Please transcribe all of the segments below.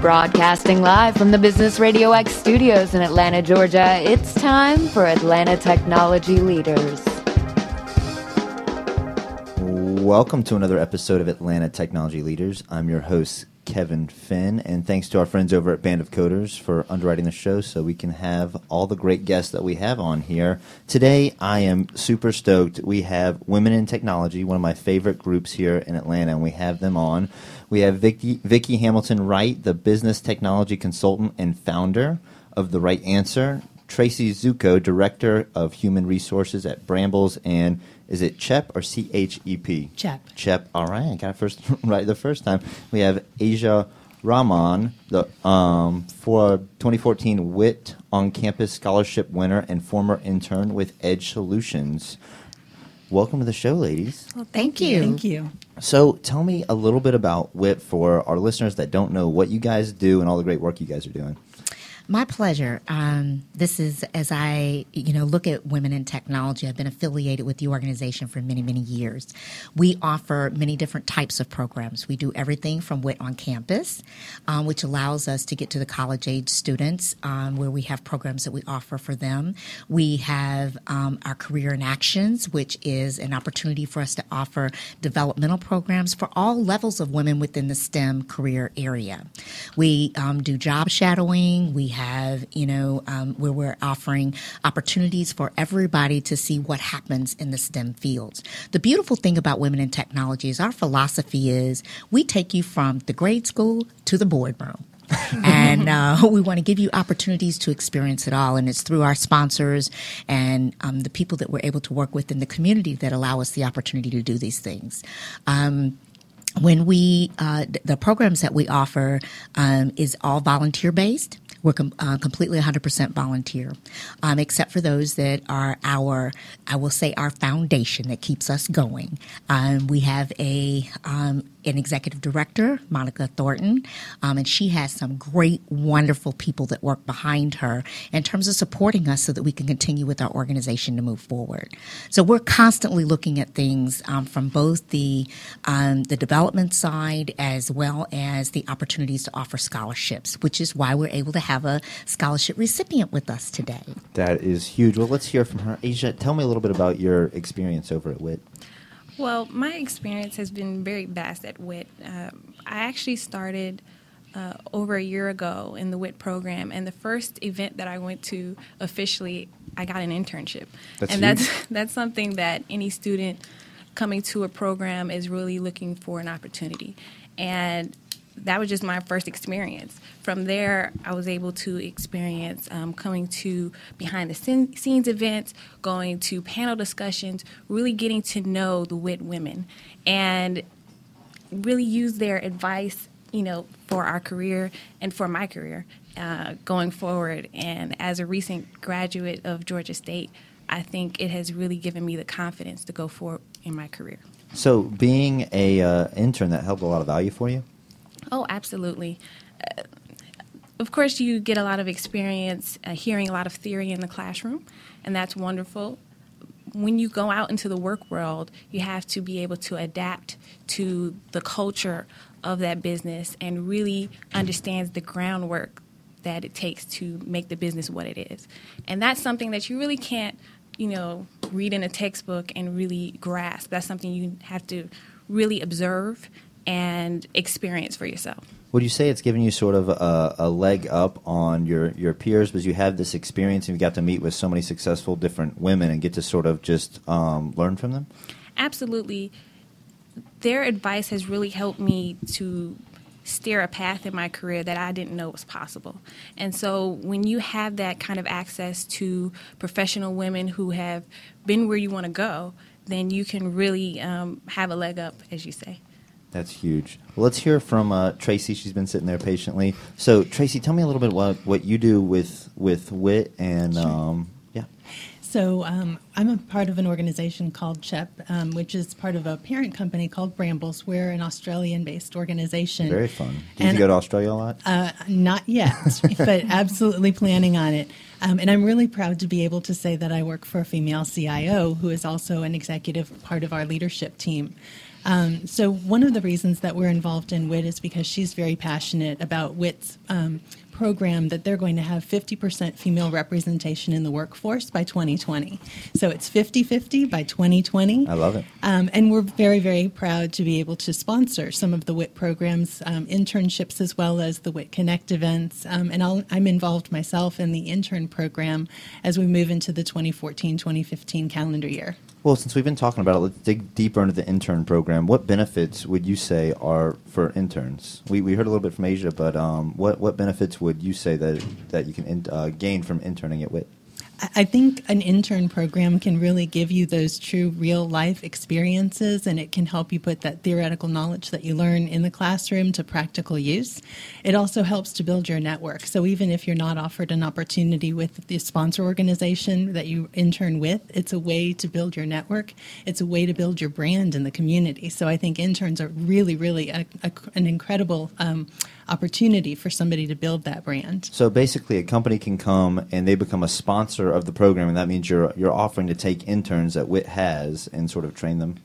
Broadcasting live from the Business Radio X studios in Atlanta, Georgia, it's time for Atlanta Technology Leaders. Welcome to another episode of Atlanta Technology Leaders. I'm your host, Kevin Finn, and thanks to our friends over at Band of Coders for underwriting the show so we can have all the great guests that we have on here. Today, I am super stoked. We have Women in Technology, one of my favorite groups here in Atlanta, and we have them on. We have Vicky, Vicky Hamilton Wright, the business technology consultant and founder of The Wright Answer. Tracy Zucco, Director of Human Resources at Brambles, and is it CHEP or C H E P? CHEP. CHEP. All right, I got it first right the first time. We have Asia Rahman, the um, for 2014 WIT on Campus Scholarship winner and former intern with Edge Solutions. Welcome to the show, ladies. Well, thank you. Thank you. So, tell me a little bit about WIT for our listeners that don't know what you guys do and all the great work you guys are doing. My pleasure. Um, this is as I, you know, look at women in technology. I've been affiliated with the organization for many, many years. We offer many different types of programs. We do everything from WIT on campus, um, which allows us to get to the college age students, um, where we have programs that we offer for them. We have um, our career in actions, which is an opportunity for us to offer developmental programs for all levels of women within the STEM career area. We um, do job shadowing. We have, you know, um, where we're offering opportunities for everybody to see what happens in the STEM fields. The beautiful thing about Women in Technology is our philosophy is we take you from the grade school to the boardroom. and uh, we want to give you opportunities to experience it all. And it's through our sponsors and um, the people that we're able to work with in the community that allow us the opportunity to do these things. Um, when we uh, the programs that we offer um, is all volunteer based we're com- uh, completely 100% volunteer, um, except for those that are our, I will say, our foundation that keeps us going. Um, we have a um, an executive director, Monica Thornton, um, and she has some great, wonderful people that work behind her in terms of supporting us so that we can continue with our organization to move forward. So we're constantly looking at things um, from both the um, the development side as well as the opportunities to offer scholarships, which is why we're able to have a scholarship recipient with us today. That is huge. Well, let's hear from her. Asia, tell me a little bit about your experience over at WIT. Well, my experience has been very vast at WIT. Um, I actually started uh, over a year ago in the WIT program, and the first event that I went to officially, I got an internship, that's and huge. that's that's something that any student coming to a program is really looking for an opportunity, and that was just my first experience. From there, I was able to experience um, coming to behind the scen- scenes events, going to panel discussions, really getting to know the WIT women, and really use their advice, you know, for our career and for my career uh, going forward. And as a recent graduate of Georgia State, I think it has really given me the confidence to go forward in my career. So, being a uh, intern, that held a lot of value for you. Oh, absolutely. Uh, of course, you get a lot of experience uh, hearing a lot of theory in the classroom, and that's wonderful. When you go out into the work world, you have to be able to adapt to the culture of that business and really understand the groundwork that it takes to make the business what it is. And that's something that you really can't, you know, read in a textbook and really grasp. That's something you have to really observe and experience for yourself. Would you say it's given you sort of a, a leg up on your, your peers because you have this experience and you've got to meet with so many successful different women and get to sort of just um, learn from them? Absolutely. Their advice has really helped me to steer a path in my career that I didn't know was possible. And so when you have that kind of access to professional women who have been where you want to go, then you can really um, have a leg up, as you say. That's huge. Well, let's hear from uh, Tracy. She's been sitting there patiently. So, Tracy, tell me a little bit what what you do with with WIT and Sure. um, yeah. So um, I'm a part of an organization called CHEP, um, which is part of a parent company called Brambles. We're an Australian-based organization. Very fun. Did And- you go to Australia a lot? Uh, not yet, but absolutely planning on it. Um, and I'm really proud to be able to say that I work for a female CIO who is also an executive part of our leadership team. Um, so one of the reasons that we're involved in WIT is because she's very passionate about WIT's um, program that they're going to have 50% female representation in the workforce by 2020. So it's 50 50 by 2020. I love it. Um, and we're very, very proud to be able to sponsor some of the WIT programs, um, internships, as well as the WIT Connect events. Um, and i am involved myself in the intern program as we move into the 2014 2015 calendar year. Well, since we've been talking about it, let's dig deeper into the intern program. What benefits would you say are for interns? We, we heard a little bit from Asia, but um, what, what benefits would you say that, that you can in, uh, gain from interning at WIT? I think an intern program can really give you those true real life experiences and it can help you put that theoretical knowledge that you learn in the classroom to practical use. It also helps to build your network. So even if you're not offered an opportunity with the sponsor organization that you intern with, it's a way to build your network. It's a way to build your brand in the community. So I think interns are really, really a, a, an incredible um, opportunity for somebody to build that brand. So basically, a company can come and they become a sponsor of the program, and that means you're you're offering to take interns that WIT has and sort of train them.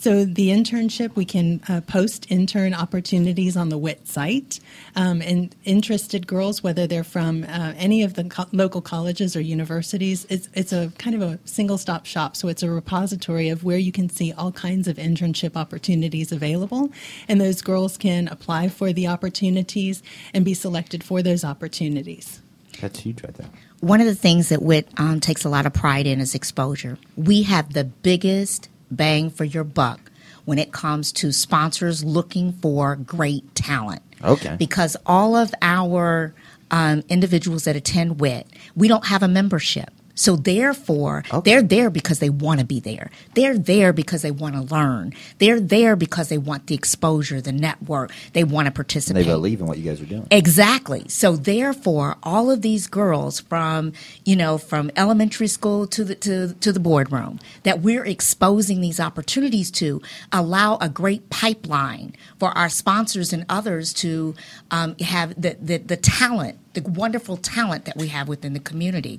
So the internship, we can uh, post intern opportunities on the WIT site, um, and interested girls, whether they're from uh, any of the co- local colleges or universities, it's it's a kind of a single stop shop. So it's a repository of where you can see all kinds of internship opportunities available, and those girls can apply for the opportunities and be selected for those opportunities. That's huge, right there. One of the things that WIT um, takes a lot of pride in is exposure. We have the biggest bang for your buck when it comes to sponsors looking for great talent. Okay. Because all of our um, individuals that attend WIT, we don't have a membership. So therefore, okay. they're there because they want to be there. They're there because they want to learn. They're there because they want the exposure, the network. They want to participate. They believe in what you guys are doing. Exactly. So therefore, all of these girls from you know from elementary school to the to, to the boardroom that we're exposing these opportunities to allow a great pipeline for our sponsors and others to um, have the, the the talent the wonderful talent that we have within the community.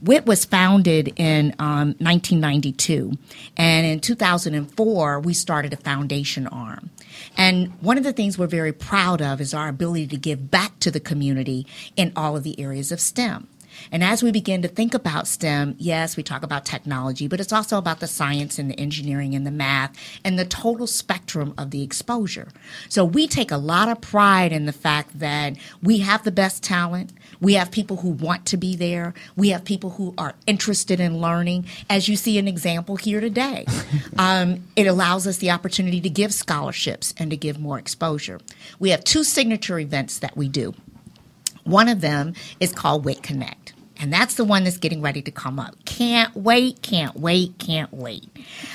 WIT was founded in um, 1992, and in 2004, we started a foundation arm. And one of the things we're very proud of is our ability to give back to the community in all of the areas of STEM. And as we begin to think about STEM, yes, we talk about technology, but it's also about the science and the engineering and the math and the total spectrum of the exposure. So we take a lot of pride in the fact that we have the best talent. We have people who want to be there. We have people who are interested in learning. As you see an example here today, um, it allows us the opportunity to give scholarships and to give more exposure. We have two signature events that we do. One of them is called WIT Connect. And that's the one that's getting ready to come up. Can't wait, can't wait, can't wait.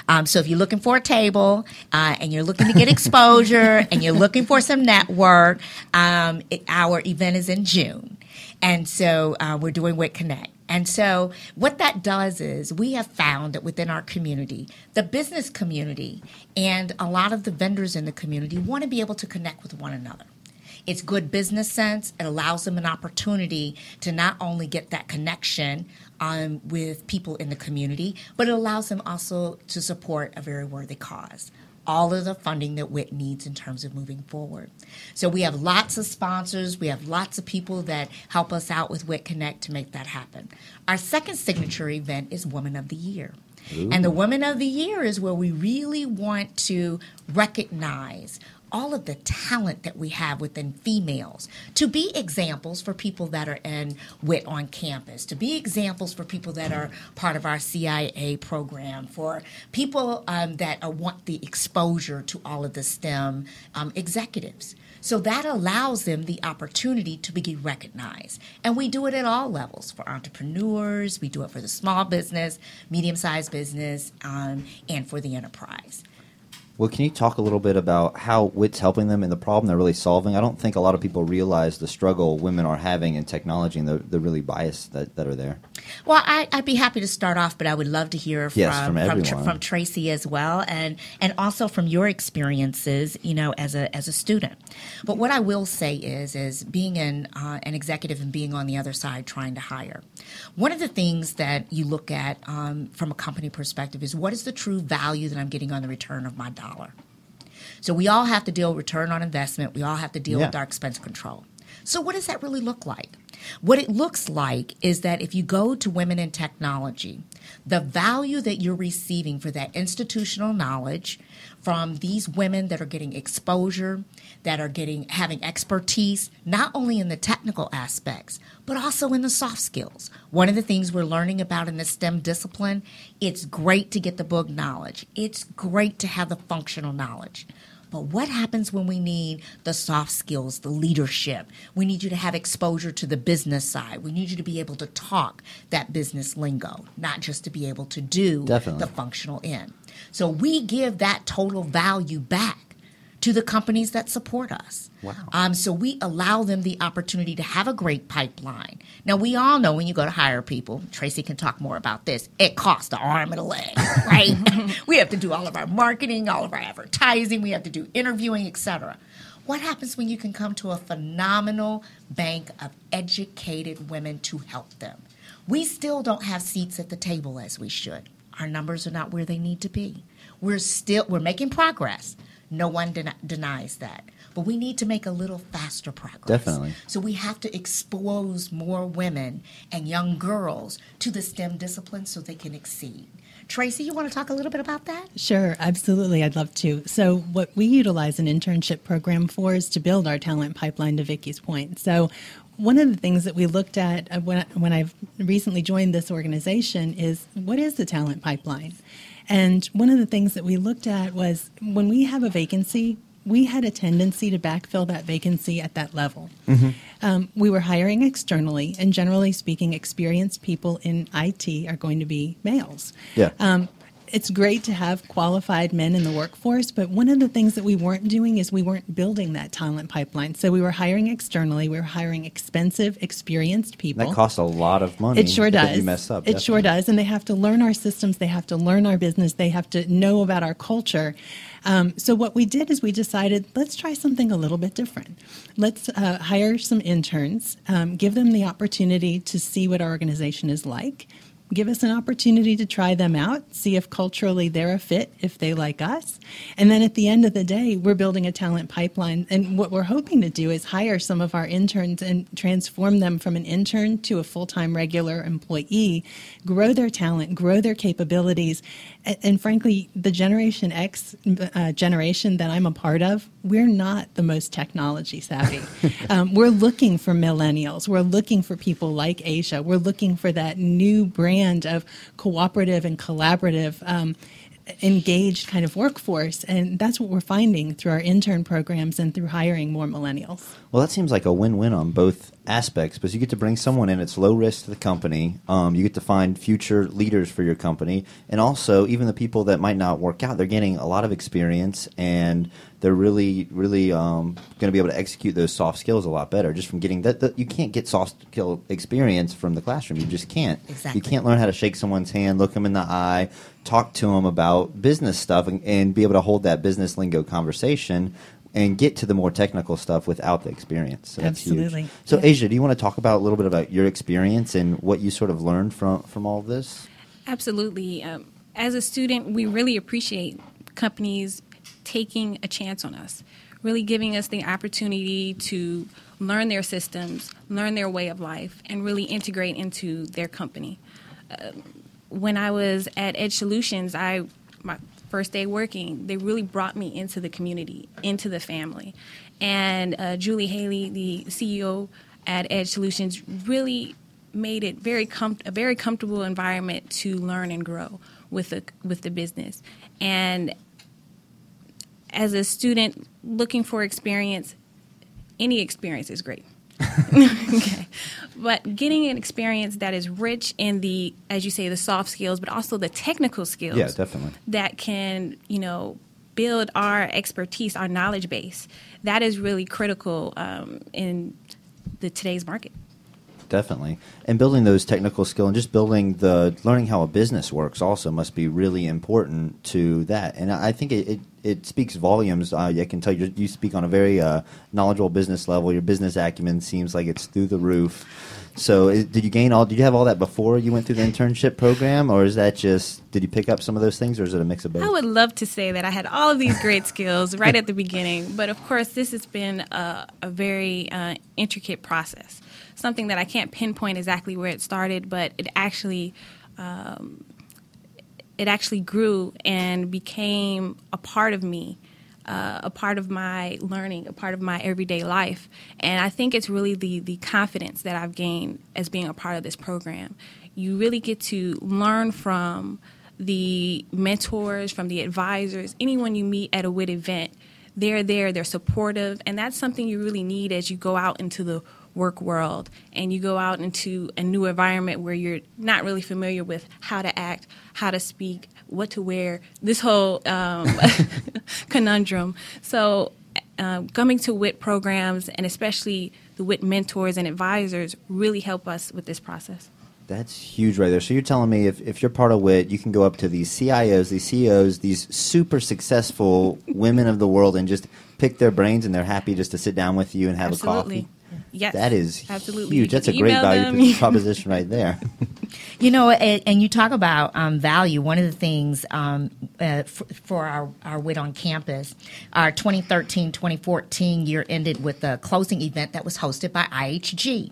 Um, so if you're looking for a table uh, and you're looking to get exposure and you're looking for some network, um, it, our event is in June. And so uh, we're doing WIT Connect. And so, what that does is we have found that within our community, the business community and a lot of the vendors in the community want to be able to connect with one another. It's good business sense. It allows them an opportunity to not only get that connection um, with people in the community, but it allows them also to support a very worthy cause all of the funding that WIT needs in terms of moving forward. So we have lots of sponsors, we have lots of people that help us out with WIT Connect to make that happen. Our second signature event is Woman of the Year. Ooh. And the Woman of the Year is where we really want to recognize all of the talent that we have within females to be examples for people that are in WIT on campus, to be examples for people that are part of our CIA program, for people um, that are, want the exposure to all of the STEM um, executives. So that allows them the opportunity to be recognized. And we do it at all levels for entrepreneurs, we do it for the small business, medium sized business, um, and for the enterprise. Well, can you talk a little bit about how WIT's helping them and the problem they're really solving? I don't think a lot of people realize the struggle women are having in technology and the, the really bias that, that are there. Well, I, would be happy to start off, but I would love to hear from yes, from, from, from, Tracy as well, and and also from your experiences, you know, as a as a student. But what I will say is, is being an uh, an executive and being on the other side trying to hire. One of the things that you look at um, from a company perspective is what is the true value that I'm getting on the return of my dollar dollar. So we all have to deal with return on investment. We all have to deal Yeah. with our expense control. So what does that really look like? What it looks like is that if you go to women in technology, the value that you're receiving for that institutional knowledge from these women that are getting exposure, that are getting having expertise, not only in the technical aspects, but also in the soft skills. One of the things we're learning about in the STEM discipline, it's great to get the book knowledge. It's great to have the functional knowledge. But what happens when we need the soft skills, the leadership? We need you to have exposure to the business side. We need you to be able to talk that business lingo, not just to be able to do Definitely. the functional end. So we give that total value back to the companies that support us. Wow. Um, so we allow them the opportunity to have a great pipeline. Now we all know when you go to hire people, Tracy can talk more about this. It costs an arm and a leg, right? we have to do all of our marketing, all of our advertising, we have to do interviewing, etc. What happens when you can come to a phenomenal bank of educated women to help them? We still don't have seats at the table as we should. Our numbers are not where they need to be. We're still we're making progress. No one den- denies that. But we need to make a little faster progress. Definitely. So we have to expose more women and young girls to the STEM disciplines so they can exceed. Tracy, you want to talk a little bit about that? Sure, absolutely. I'd love to. So, what we utilize an internship program for is to build our talent pipeline, to Vicky's point. So, one of the things that we looked at uh, when, when I've recently joined this organization is what is the talent pipeline? And one of the things that we looked at was when we have a vacancy, we had a tendency to backfill that vacancy at that level. Um, we were hiring externally, and generally speaking, experienced people in IT are going to be males. Yeah. Um, it's great to have qualified men in the workforce, but one of the things that we weren't doing is we weren't building that talent pipeline. So we were hiring externally, we were hiring expensive, experienced people. That costs a lot of money. It sure does. You mess up. It sure does. And they have to learn our systems. They have to learn our business. They have to know about our culture. Um, so what we did is we decided let's try something a little bit different. Let's uh, hire some interns, um, give them the opportunity to see what our organization is like. Give us an opportunity to try them out, see if culturally they're a fit, if they like us. And then at the end of the day, we're building a talent pipeline. And what we're hoping to do is hire some of our interns and transform them from an intern to a full time regular employee, grow their talent, grow their capabilities. And, frankly, the Generation X uh, generation that I'm a part of, we're not the most technology savvy. um, we're looking for millennials. We're looking for people like Asia. We're looking for that new brand of cooperative and collaborative. Um, engaged kind of workforce and that's what we're finding through our intern programs and through hiring more millennials Well, that seems like a win-win on both aspects because you get to bring someone in. It's low risk to the company. Um, you get to find future leaders for your company, and also even the people that might not work out, they're getting a lot of experience, and they're really, really um, going to be able to execute those soft skills a lot better just from getting that. that you can't get soft skill experience from the classroom. You just can't. Exactly. You can't learn how to shake someone's hand, look them in the eye, talk to them about business stuff, and, and be able to hold that business lingo conversation and get to the more technical stuff without the experience. So that's huge. Absolutely. So, Yeah. Asia, do you want to talk about a little bit about your experience and what you sort of learned from from all of this? Absolutely. Um, as a student, we really appreciate companies taking a chance on us, really giving us the opportunity to learn their systems, learn their way of life, and really integrate into their company. Uh, when I was at Edge Solutions, I my first day working, they really brought me into the community, into the family, and uh, Julie Haley, the CEO at Edge Solutions, really made it very com- a very comfortable environment to learn and grow with the with the business. And as a student looking for experience, any experience is great. okay. But getting an experience that is rich in the, as you say, the soft skills, but also the technical skills. Yeah, definitely. That can, you know, build our expertise, our knowledge base. That is really critical um, in the today's market. Definitely. And building those technical skill and just building the learning how a business works also must be really important to that. And I think it, it, it speaks volumes. Uh, I can tell you, you speak on a very uh, knowledgeable business level. Your business acumen seems like it's through the roof. So, is, did you gain all? Did you have all that before you went through the internship program, or is that just did you pick up some of those things, or is it a mix of both? I would love to say that I had all of these great skills right at the beginning, but of course, this has been a, a very uh, intricate process. Something that I can't pinpoint exactly where it started, but it actually. Um, it actually grew and became a part of me uh, a part of my learning, a part of my everyday life. And I think it's really the, the confidence that I've gained as being a part of this program. You really get to learn from the mentors, from the advisors, anyone you meet at a WIT event. They're there, they're supportive, and that's something you really need as you go out into the work world and you go out into a new environment where you're not really familiar with how to act, how to speak, what to wear, this whole um, conundrum. So, um, coming to WIT programs and especially the WIT mentors and advisors really help us with this process. That's huge right there. So you're telling me if, if you're part of WIT, you can go up to these CIOs, these CEOs, these super successful women of the world and just pick their brains and they're happy just to sit down with you and have Absolutely. a coffee? Yes, That is absolutely. huge. That's a great value proposition right there. You know, and, and you talk about um, value. One of the things um, uh, for, for our, our WIT on campus, our 2013 2014 year ended with a closing event that was hosted by IHG.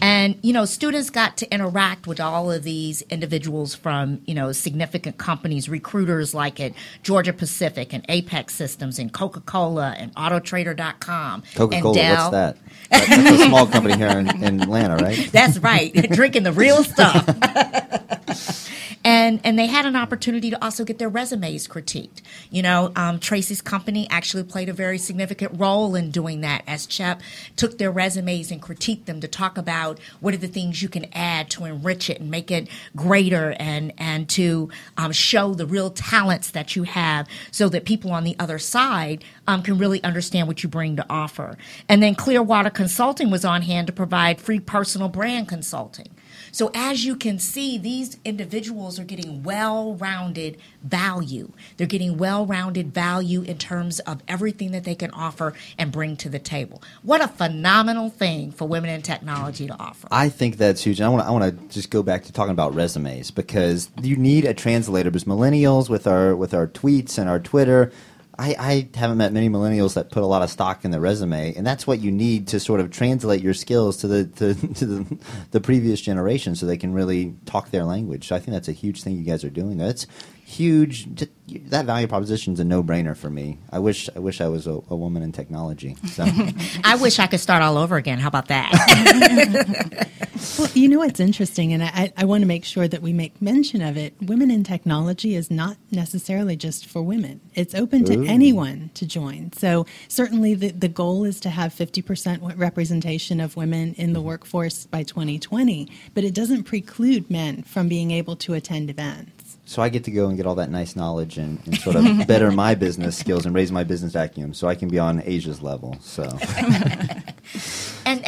And, you know, students got to interact with all of these individuals from, you know, significant companies, recruiters like at Georgia Pacific and Apex Systems and Coca Cola and Autotrader.com. Coca and Cola, what's that? That- That's a small company here in, in Atlanta, right? That's right, drinking the real stuff. and and they had an opportunity to also get their resumes critiqued. You know, um, Tracy's company actually played a very significant role in doing that. As Chep took their resumes and critiqued them to talk about what are the things you can add to enrich it and make it greater, and and to um, show the real talents that you have, so that people on the other side um, can really understand what you bring to offer. And then Clearwater Consulting was on hand to provide free personal brand consulting. So as you can see, these individuals are getting well-rounded value. They're getting well-rounded value in terms of everything that they can offer and bring to the table. What a phenomenal thing for women in technology to offer. I think that's huge. And I want to I want to just go back to talking about resumes because you need a translator. Because millennials with our with our tweets and our Twitter, I, I haven't met many millennials that put a lot of stock in their resume, and that's what you need to sort of translate your skills to the to, to the, the previous generation, so they can really talk their language. So I think that's a huge thing you guys are doing. That's huge. Just- That value proposition is a no brainer for me. I wish I wish I was a, a woman in technology. So. I wish I could start all over again. How about that? Well, you know what's interesting, and I, I want to make sure that we make mention of it. Women in technology is not necessarily just for women, it's open to Ooh. anyone to join. So, certainly, the, the goal is to have 50% representation of women in the mm-hmm. workforce by 2020, but it doesn't preclude men from being able to attend events. So I get to go and get all that nice knowledge and, and sort of better my business skills and raise my business acumen, so I can be on Asia's level. So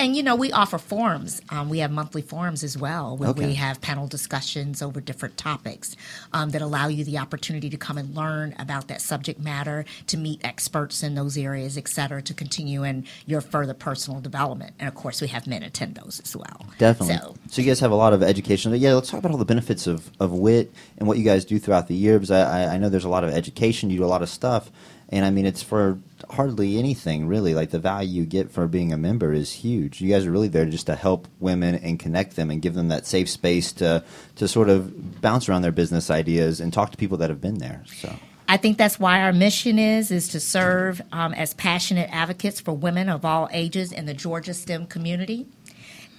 And you know we offer forums. Um, we have monthly forums as well, where Okay. we have panel discussions over different topics um, that allow you the opportunity to come and learn about that subject matter, to meet experts in those areas, et cetera, to continue in your further personal development. And of course, we have men attend those as well. definitely. So So, you guys have a lot of education. Yeah, let's talk about all the benefits of, of WIT and what you guys do throughout the year. Because I- I know there's a lot of education. You do a lot of stuff, and I mean it's for hardly anything really. Like the value you get for being a member is huge. You guys are really there just to help women and connect them and give them that safe space to to sort of bounce around their business ideas and talk to people that have been there. So. I think that's why our mission is is to serve um, as passionate advocates for women of all ages in the Georgia STEM community.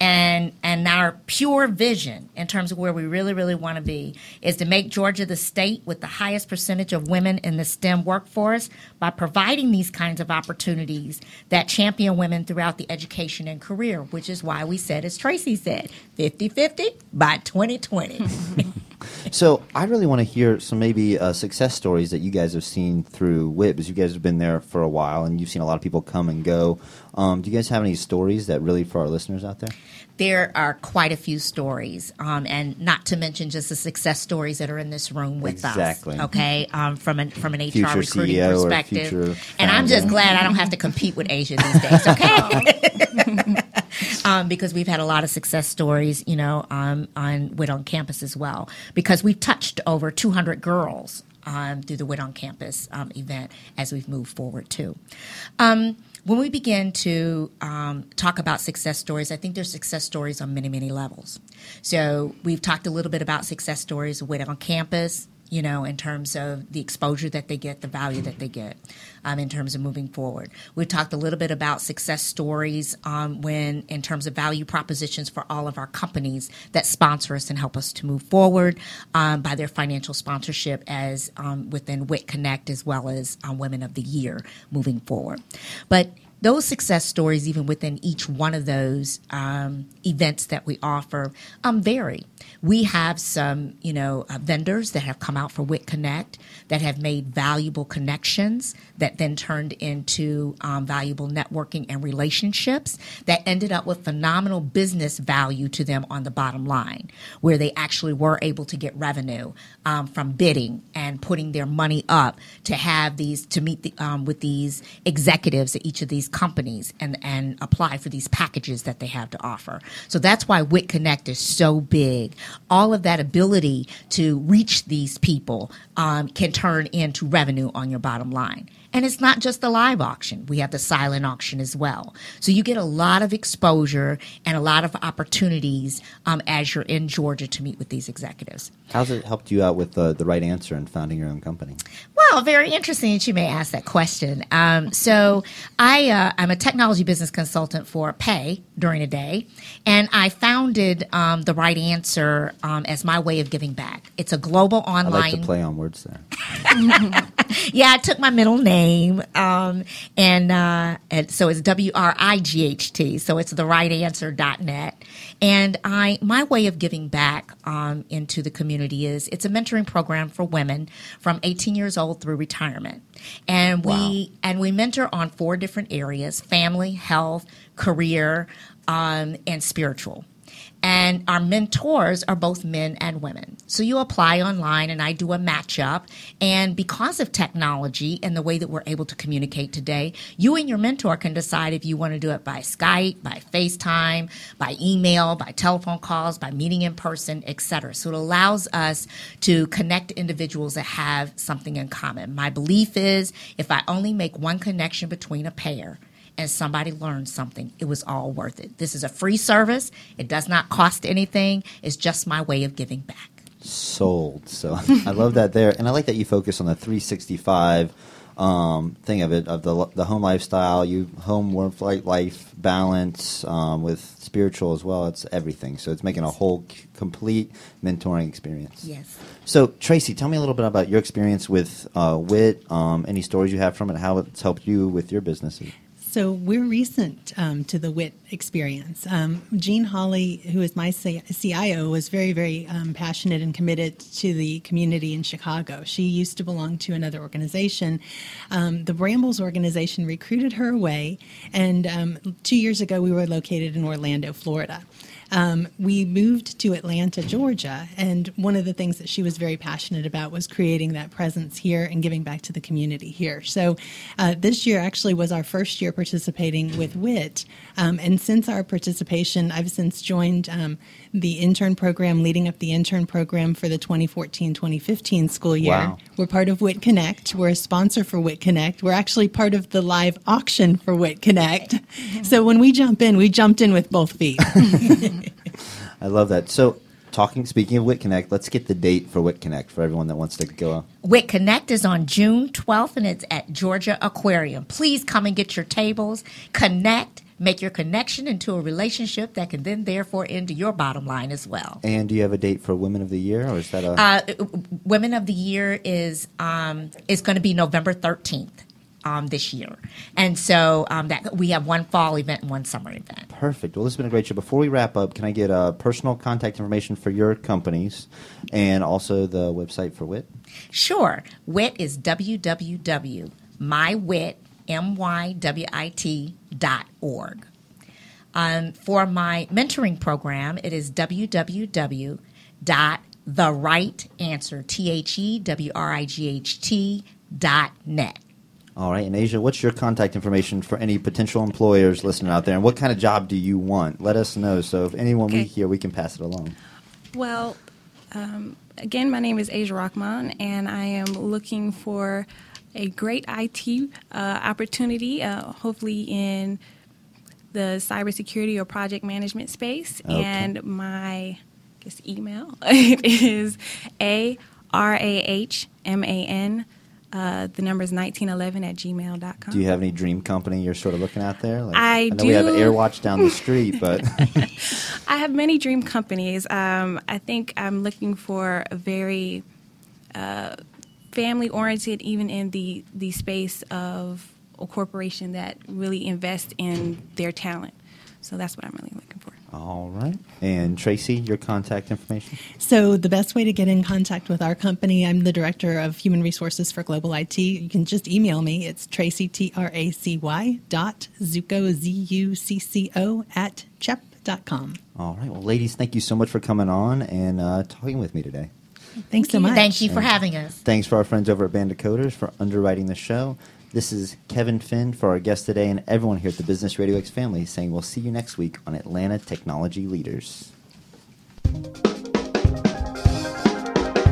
And and our pure vision in terms of where we really really want to be is to make Georgia the state with the highest percentage of women in the STEM workforce by providing these kinds of opportunities that champion women throughout the education and career, which is why we said as Tracy said, 50-50 by 2020. So I really want to hear some maybe uh, success stories that you guys have seen through WIT, because you guys have been there for a while and you've seen a lot of people come and go. Um, do you guys have any stories that really for our listeners out there? There are quite a few stories, um, and not to mention just the success stories that are in this room with Exactly. us. Okay, um, from an from an HR Future recruiting CEO perspective, future and I'm just glad I don't have to compete with Asia these days. Okay. um, because we've had a lot of success stories, you know, um, on WIT on campus as well. Because we've touched over 200 girls um, through the WIT on campus um, event as we've moved forward too. Um, when we begin to um, talk about success stories, I think there's success stories on many, many levels. So we've talked a little bit about success stories with on campus, you know, in terms of the exposure that they get, the value that they get, um, in terms of moving forward. We've talked a little bit about success stories um, when, in terms of value propositions for all of our companies that sponsor us and help us to move forward um, by their financial sponsorship, as um, within WIT Connect as well as um, Women of the Year moving forward. But those success stories, even within each one of those um, events that we offer, um, vary. We have some, you know, uh, vendors that have come out for WIT Connect that have made valuable connections that then turned into um, valuable networking and relationships that ended up with phenomenal business value to them on the bottom line, where they actually were able to get revenue um, from bidding and putting their money up to have these to meet the, um, with these executives at each of these companies and and apply for these packages that they have to offer. So that's why WIT Connect is so big. All of that ability to reach these people um, can turn into revenue on your bottom line. And it's not just the live auction. We have the silent auction as well. So you get a lot of exposure and a lot of opportunities um, as you're in Georgia to meet with these executives. How's it helped you out with uh, the right answer and founding your own company? Well, very interesting that you may ask that question. Um, so, I uh, I'm a technology business consultant for Pay during the day, and I founded um, the Wright Answer um, as my way of giving back. It's a global I online. like to play on words there. yeah, I took my middle name, um, and, uh, and so it's W R I G H T. So it's the right answer.net. And I, my way of giving back um, into the community is it's a mentoring program for women from 18 years old through retirement. And we and we mentor on four different areas: family, health, career, um, and spiritual. And our mentors are both men and women. So you apply online and I do a matchup. And because of technology and the way that we're able to communicate today, you and your mentor can decide if you want to do it by Skype, by FaceTime, by email, by telephone calls, by meeting in person, etc. So it allows us to connect individuals that have something in common. My belief is if I only make one connection between a pair, and somebody learned something, it was all worth it. This is a free service. It does not cost anything. It's just my way of giving back. Sold. So I love that there, and I like that you focus on the 365 um, thing of it of the the home lifestyle, you home work life life balance um, with spiritual as well. It's everything. So it's making a whole c- complete mentoring experience. Yes. So Tracy, tell me a little bit about your experience with uh, WIT. Um, any stories you have from it? How it's helped you with your businesses? So we're recent um, to the WIT experience. Um, Jean Holley, who is my CIO, was very, very um, passionate and committed to the community in Chicago. She used to belong to another organization. Um, the Brambles organization recruited her away, and um, two years ago we were located in Orlando, Florida. Um, we moved to Atlanta, Georgia, and one of the things that she was very passionate about was creating that presence here and giving back to the community here. So uh, this year actually was our first year participating with WIT, um, and since our participation, I've since joined um, the intern program, leading up the intern program for the 2014-2015 school year. Wow. We're part of WIT Connect. We're a sponsor for WIT Connect. We're actually part of the live auction for WIT Connect. So when we jump in, we jumped in with both feet. I love that. So talking, speaking of WIT Connect, let's get the date for WIT Connect for everyone that wants to go. WIT Connect is on June 12th and it's at Georgia Aquarium. Please come and get your tables, connect, make your connection into a relationship that can then therefore into your bottom line as well. And do you have a date for Women of the Year, or is that a? Uh, Women of the Year is um, is going to be November 13th um, this year. And so um, that we have one fall event and one summer event. Perfect. Well, this has been a great show. Before we wrap up, can I get uh, personal contact information for your companies and also the website for WIT? Sure. WIT is www.mywit, M-Y-W-I-T dot. Um, for my mentoring program, it is www.thewrightAnswer, T-H-E-W-R-I-G-H-T dot net. All right, and Asia, what's your contact information for any potential employers listening out there, and what kind of job do you want? Let us know. So if anyone we hear, we can pass it along. Well, um, again, my name is Asia Rahman, and I am looking for a great IT uh, opportunity, uh, hopefully in the cybersecurity or project management space. Okay. And my I guess email is a r a h m a n. Uh, the number is 1911 at gmail.com. Do you have any dream company you're sort of looking at there? Like, I know we have do. AirWatch down the street, but I have many dream companies. Um, I think I'm looking for a very uh, family oriented, even in the the space of a corporation that really invests in their talent. So that's what I'm really looking for. All right. And Tracy, your contact information? So, the best way to get in contact with our company, I'm the director of human resources for global IT. You can just email me. It's Tracy, T R A C Y, dot Zucco, Z U C C O, at chep.com. All right. Well, ladies, thank you so much for coming on and uh, talking with me today. Thanks so much. Thank you for having us. Thanks for our friends over at Band of Coders for underwriting the show. This is Kevin Finn for our guest today and everyone here at the Business Radio X family saying we'll see you next week on Atlanta Technology Leaders.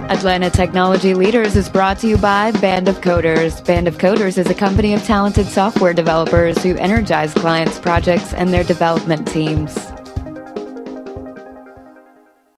Atlanta Technology Leaders is brought to you by Band of Coders. Band of Coders is a company of talented software developers who energize clients' projects and their development teams.